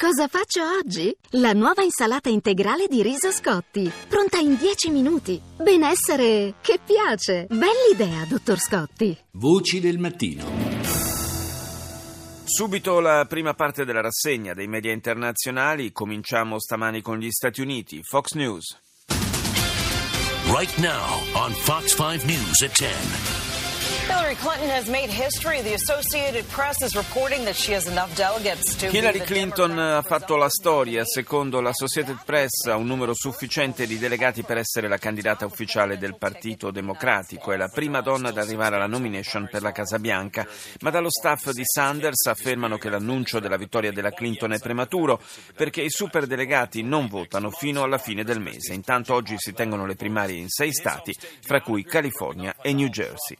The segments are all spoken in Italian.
Cosa faccio oggi? La nuova insalata integrale di riso Scotti, pronta in 10 minuti. Benessere che piace. Bell'idea, dottor Scotti. Voci del mattino. Subito la prima parte della rassegna dei media internazionali. Cominciamo stamani con gli Stati Uniti. Fox News. Right now on Fox 5 News at 10. Hillary Clinton has made history. The Associated Press is reporting that she has enough delegates to Hillary be the Clinton Democratic ha fatto la storia. Secondo l'Associated Press ha un numero sufficiente di delegati per essere la candidata ufficiale del Partito Democratico. È la prima donna ad arrivare alla nomination per la Casa Bianca. Ma dallo staff di Sanders affermano che l'annuncio della vittoria della Clinton è prematuro perché i superdelegati non votano fino alla fine del mese. Intanto oggi si tengono le primarie in sei stati, fra cui California e New Jersey.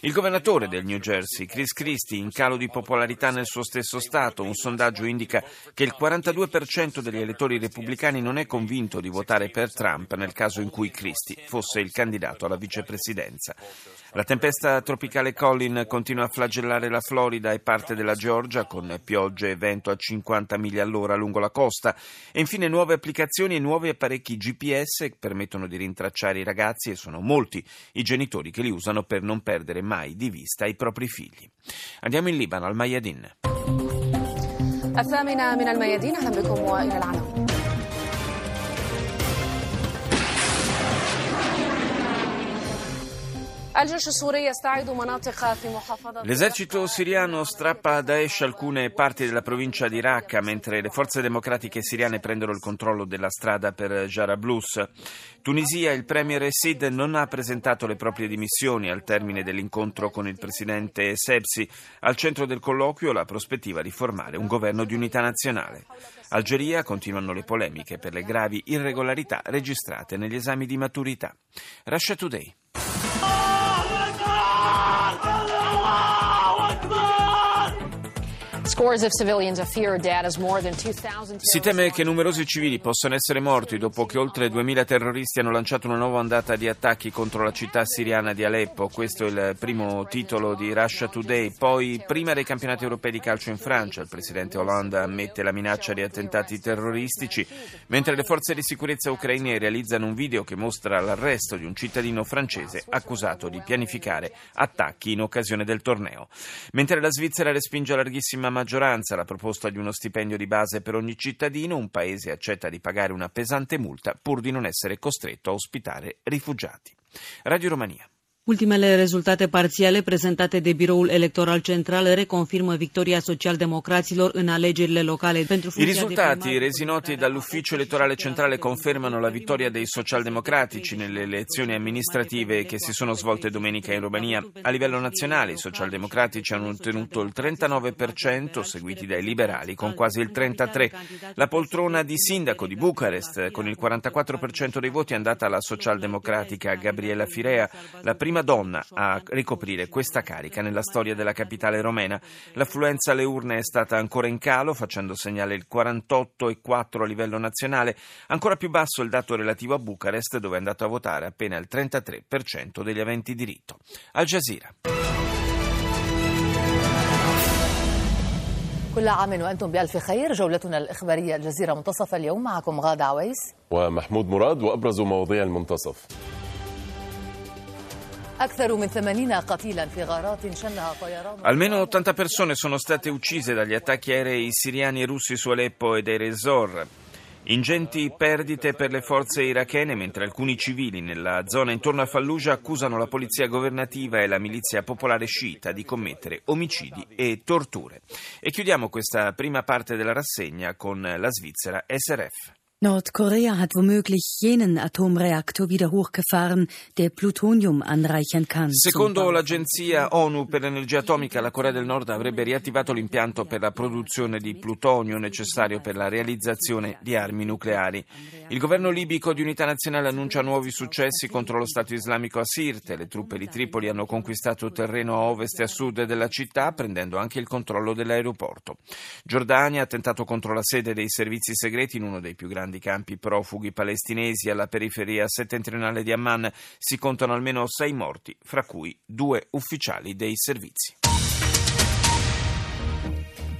Il governatore del New Jersey, Chris Christie, in calo di popolarità nel suo stesso Stato. Un sondaggio indica che il 42% degli elettori repubblicani non è convinto di votare per Trump nel caso in cui Christie fosse il candidato alla vicepresidenza. La tempesta tropicale Colin continua a flagellare la Florida e parte della Georgia con piogge e vento a 50 miglia all'ora lungo la costa e infine nuove applicazioni e nuovi apparecchi GPS che permettono di rintracciare i ragazzi e sono molti i genitori che li usano per non perdere mai di vista i propri figli. Andiamo in Libano al Mayadin. الثامنة من الميادين أهلا بكم وإلى العناوين L'esercito siriano strappa a Daesh alcune parti della provincia di Raqqa, mentre le forze democratiche siriane prendono il controllo della strada per Jarablus. Tunisia, il premier Sid non ha presentato le proprie dimissioni al termine dell'incontro con il presidente Sebsi. Al centro del colloquio la prospettiva di formare un governo di unità nazionale. Algeria continuano le polemiche per le gravi irregolarità registrate negli esami di maturità. Russia Today. Si teme che numerosi civili possano essere morti dopo che oltre 2000 terroristi hanno lanciato una nuova ondata di attacchi contro la città siriana di Aleppo. Questo è il primo titolo di Russia Today. Poi, prima dei campionati europei di calcio in Francia, il presidente Hollande ammette la minaccia di attentati terroristici, mentre le forze di sicurezza ucraine realizzano un video che mostra l'arresto di un cittadino francese accusato di pianificare attacchi in occasione del torneo. Mentre la Svizzera respinge a larghissima maggioranza la proposta di uno stipendio di base per ogni cittadino, un paese accetta di pagare una pesante multa pur di non essere costretto a ospitare rifugiati. Radio Romania. Ultimele rezultate parțiale prezentate de Biroul Electoral Central reconfirmă victoria socialdemocraților în alegerile locale pentru I risultati resi noti dall'Ufficio elettorale centrale confermano la vittoria dei socialdemocratici nelle elezioni amministrative che si sono svolte domenica in Romania. A livello nazionale i socialdemocratici hanno ottenuto il 39%, seguiti dai liberali con quasi il 33%. La poltrona di sindaco di Bucarest con il 44% dei voti è andata alla socialdemocratica Gabriela Firea, la prima donna a ricoprire questa carica nella storia della capitale romena. L'affluenza alle urne è stata ancora in calo, facendo segnale il 48,4 a livello nazionale, ancora più basso il dato relativo a Bucarest, dove è andato a votare appena il 33% degli aventi diritto. Al Jazeera. كل عام وأنتم بألف خير جولتنا الإخبارية الجزيرة منتصف اليوم معكم غادة عويس ومحمود مراد وأبرز مواضيع المنتصف Almeno 80 persone sono state uccise dagli attacchi aerei siriani e russi su Aleppo e Deir ez-Zor. Ingenti perdite per le forze irachene, mentre alcuni civili nella zona intorno a Fallujah accusano la polizia governativa e la milizia popolare sciita di commettere omicidi e torture. E chiudiamo questa prima parte della rassegna con la Svizzera SRF. Nordkorea hat womöglich jenen Atomreaktor wieder hochgefahren, der Plutonium anreichern kann. Secondo l'agenzia ONU per l'energia atomica, la Corea del Nord avrebbe riattivato l'impianto per la produzione di plutonio necessario per la realizzazione di armi nucleari. Il governo libico di unità nazionale annuncia nuovi successi contro lo Stato islamico a Sirte. Le truppe di Tripoli hanno conquistato terreno a ovest e a sud della città, prendendo anche il controllo dell'aeroporto. Giordania ha tentato contro la sede dei servizi segreti in uno dei più grandi campi profughi palestinesi alla periferia settentrionale di Amman. Si contano almeno sei morti, fra cui due ufficiali dei servizi.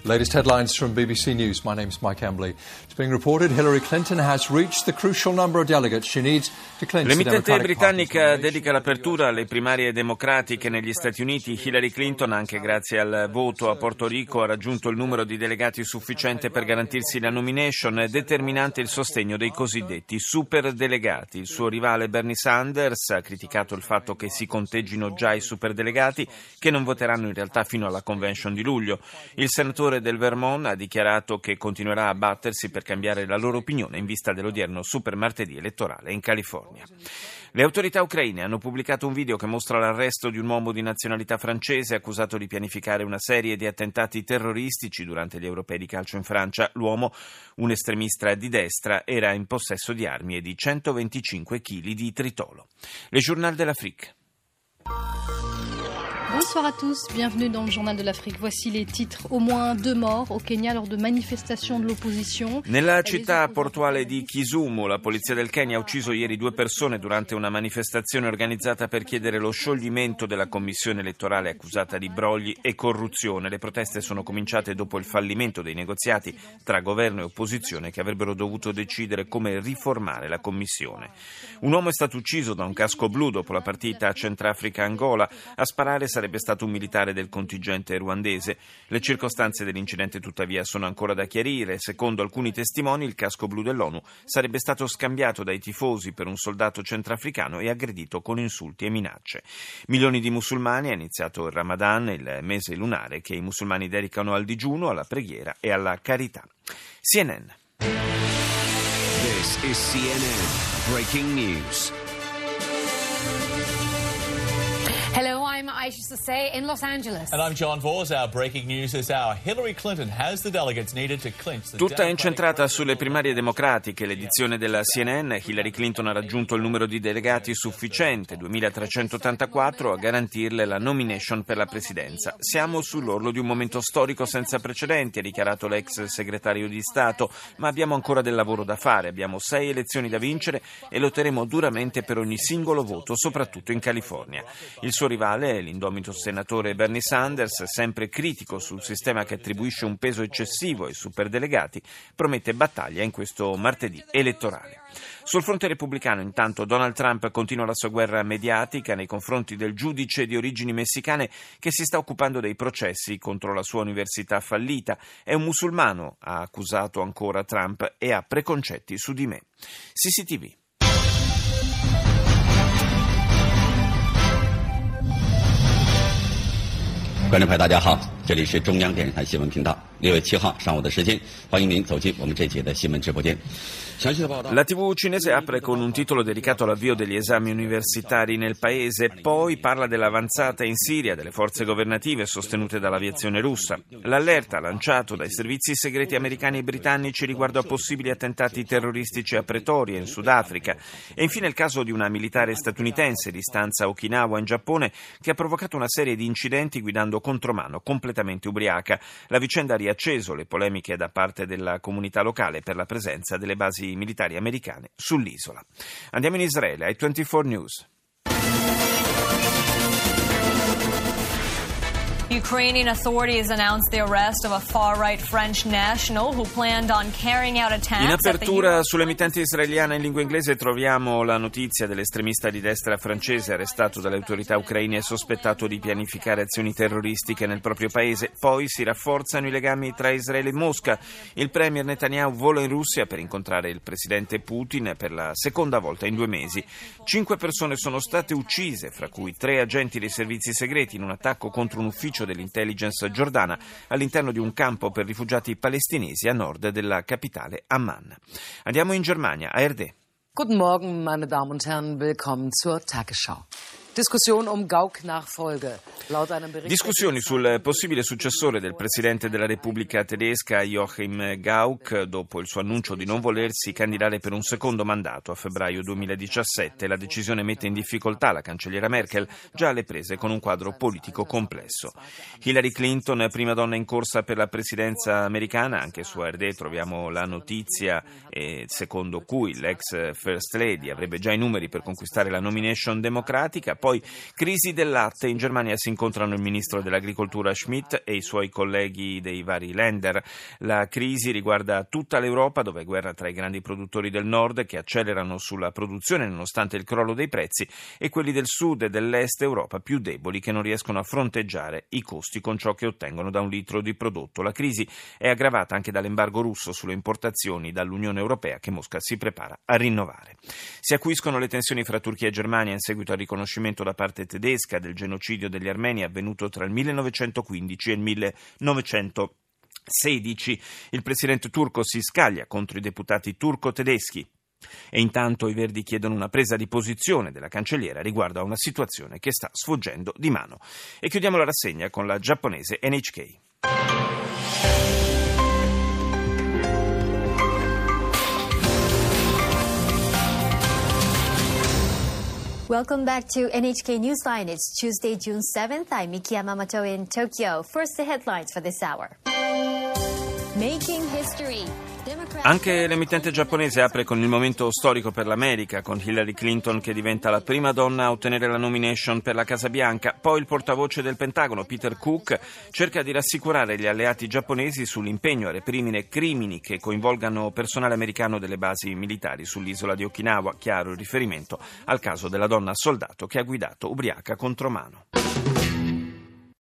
Latest headlines from BBC News. My name is Mike Embley. It's being reported Hillary Clinton has reached the crucial number of delegates she needs to clinch the L'emittente britannica dedica l'apertura alle primarie democratiche negli Stati Uniti. Hillary Clinton, anche grazie al voto a Porto Rico, ha raggiunto il numero di delegati sufficiente per garantirsi la nomination, determinante il sostegno dei cosiddetti superdelegati. Il suo rivale Bernie Sanders ha criticato il fatto che si conteggino già i superdelegati, che non voteranno in realtà fino alla convention di luglio. Il senatore del Vermont ha dichiarato che continuerà a battersi per cambiare la loro opinione in vista dell'odierno super martedì elettorale in California. Le autorità ucraine hanno pubblicato un video che mostra l'arresto di un uomo di nazionalità francese accusato di pianificare una serie di attentati terroristici durante gli europei di calcio in Francia. L'uomo, un estremista di destra, era in possesso di armi e di 125 kg di tritolo. Le Journal de l'Afrique. Bonsoir à tous, bienvenue dans le Journal de l'Afrique. Voici les titres. Au moins deux morts au Kenya lors de manifestations de l'opposition. Nella città portuale di Kisumu, la polizia del Kenya ha ucciso ieri due persone durante una manifestazione organizzata per chiedere lo scioglimento della commissione elettorale accusata di brogli e corruzione. Le proteste sono cominciate dopo il fallimento dei negoziati tra governo e opposizione che avrebbero dovuto decidere come riformare la commissione. Un uomo è stato ucciso da un casco blu dopo la partita Centrafrica-Angola. A sparare sarebbe stato un militare del contingente ruandese. Le circostanze dell'incidente tuttavia sono ancora da chiarire. Secondo alcuni testimoni il casco blu dell'ONU sarebbe stato scambiato dai tifosi per un soldato centrafricano e aggredito con insulti e minacce. Milioni di musulmani ha iniziato il Ramadan, il mese lunare che i musulmani dedicano al digiuno, alla preghiera e alla carità. CNN. This is CNN Breaking News. Hello, I'm Aisha Sase in Los Angeles. And I'm John Vos. Our breaking news this hour. Hillary Clinton has the delegates needed to clinch the Tutta Democratic incentrata sulle primarie democratiche, l'edizione della CNN, Hillary Clinton ha raggiunto il numero di delegati sufficiente, 2384, a garantirle la nomination per la presidenza. Siamo sull'orlo di un momento storico senza precedenti, ha dichiarato l'ex segretario di Stato, ma abbiamo ancora del lavoro da fare. Abbiamo sei elezioni da vincere e lotteremo duramente per ogni singolo voto, soprattutto in California. Il suo rivale, l'indomito senatore Bernie Sanders, sempre critico sul sistema che attribuisce un peso eccessivo ai superdelegati, promette battaglia in questo martedì elettorale. Sul fronte repubblicano, intanto, Donald Trump continua la sua guerra mediatica nei confronti del giudice di origini messicane che si sta occupando dei processi contro la sua università fallita. È un musulmano, ha accusato ancora Trump, e ha preconcetti su di me. CCTV. 观众朋友，大家好，这里是中央电视台新闻频道。六月七号上午的时间，欢迎您走进我们这节的新闻直播间。详细的报道。 La TV cinese apre con un titolo dedicato all'avvio degli esami universitari nel paese, poi parla dell'avanzata in Siria delle forze governative sostenute dall'aviazione russa. L'allerta lanciato dai servizi segreti americani e britannici riguardo a possibili attentati terroristici a Pretoria in Sudafrica e infine il caso di una militare statunitense di stanza a Okinawa in Giappone che ha provocato una serie di incidenti guidando contromano completamente ubriaca. La vicenda ha riacceso le polemiche da parte della comunità locale per la presenza delle basi militari americane sull'isola. Andiamo in Israele ai 24 News. Ukrainian authorities announced the arrest of a far-right French national who planned on carrying out attacks In apertura sull'emittente israeliana in lingua inglese troviamo la notizia dell'estremista di destra francese arrestato dalle autorità ucraine e sospettato di pianificare azioni terroristiche nel proprio paese. Poi si rafforzano i legami tra Israele e Mosca. Il premier Netanyahu vola in Russia per incontrare il presidente Putin per la seconda volta in due mesi. Cinque persone sono state uccise, fra cui tre agenti dei servizi segreti in un attacco contro un ufficio dell'intelligence giordana all'interno di un campo per rifugiati palestinesi a nord della capitale Amman. Andiamo in Germania, a Erde. Guten Morgen, meine Damen und Herren, willkommen zur Tagesschau. Diskussion um Discussioni sul possibile successore del presidente della Repubblica tedesca Joachim Gauck dopo il suo annuncio di non volersi candidare per un secondo mandato a febbraio 2017. La decisione mette in difficoltà la cancelliera Merkel, già alle prese con un quadro politico complesso. Hillary Clinton, prima donna in corsa per la presidenza americana, anche su ARD troviamo la notizia eh, secondo cui l'ex First Lady avrebbe già i numeri per conquistare la nomination democratica Poi crisi del latte. In Germania si incontrano il ministro dell'agricoltura Schmidt e i suoi colleghi dei vari Länder. La crisi riguarda tutta l'Europa dove è guerra tra i grandi produttori del nord che accelerano sulla produzione nonostante il crollo dei prezzi e quelli del sud e dell'est Europa più deboli che non riescono a fronteggiare i costi con ciò che ottengono da un litro di prodotto. La crisi è aggravata anche dall'embargo russo sulle importazioni dall'Unione Europea che Mosca si prepara a rinnovare. Si acuiscono le tensioni fra Turchia e Germania in seguito al riconoscimento da parte tedesca del genocidio degli armeni avvenuto tra il 1915 e il 1916. Il presidente turco si scaglia contro i deputati turco-tedeschi e intanto i Verdi chiedono una presa di posizione della cancelliera riguardo a una situazione che sta sfuggendo di mano. E chiudiamo la rassegna con la giapponese NHK. Welcome back to NHK Newsline. It's Tuesday, June 7th. I'm Miki Yamamoto in Tokyo. First, the headlines for this hour. Making history. Anche l'emittente giapponese apre con il momento storico per l'America, con Hillary Clinton che diventa la prima donna a ottenere la nomination per la Casa Bianca. Poi il portavoce del Pentagono, Peter Cook, cerca di rassicurare gli alleati giapponesi sull'impegno a reprimere crimini che coinvolgano personale americano delle basi militari sull'isola di Okinawa, chiaro il riferimento al caso della donna soldato che ha guidato ubriaca contro mano.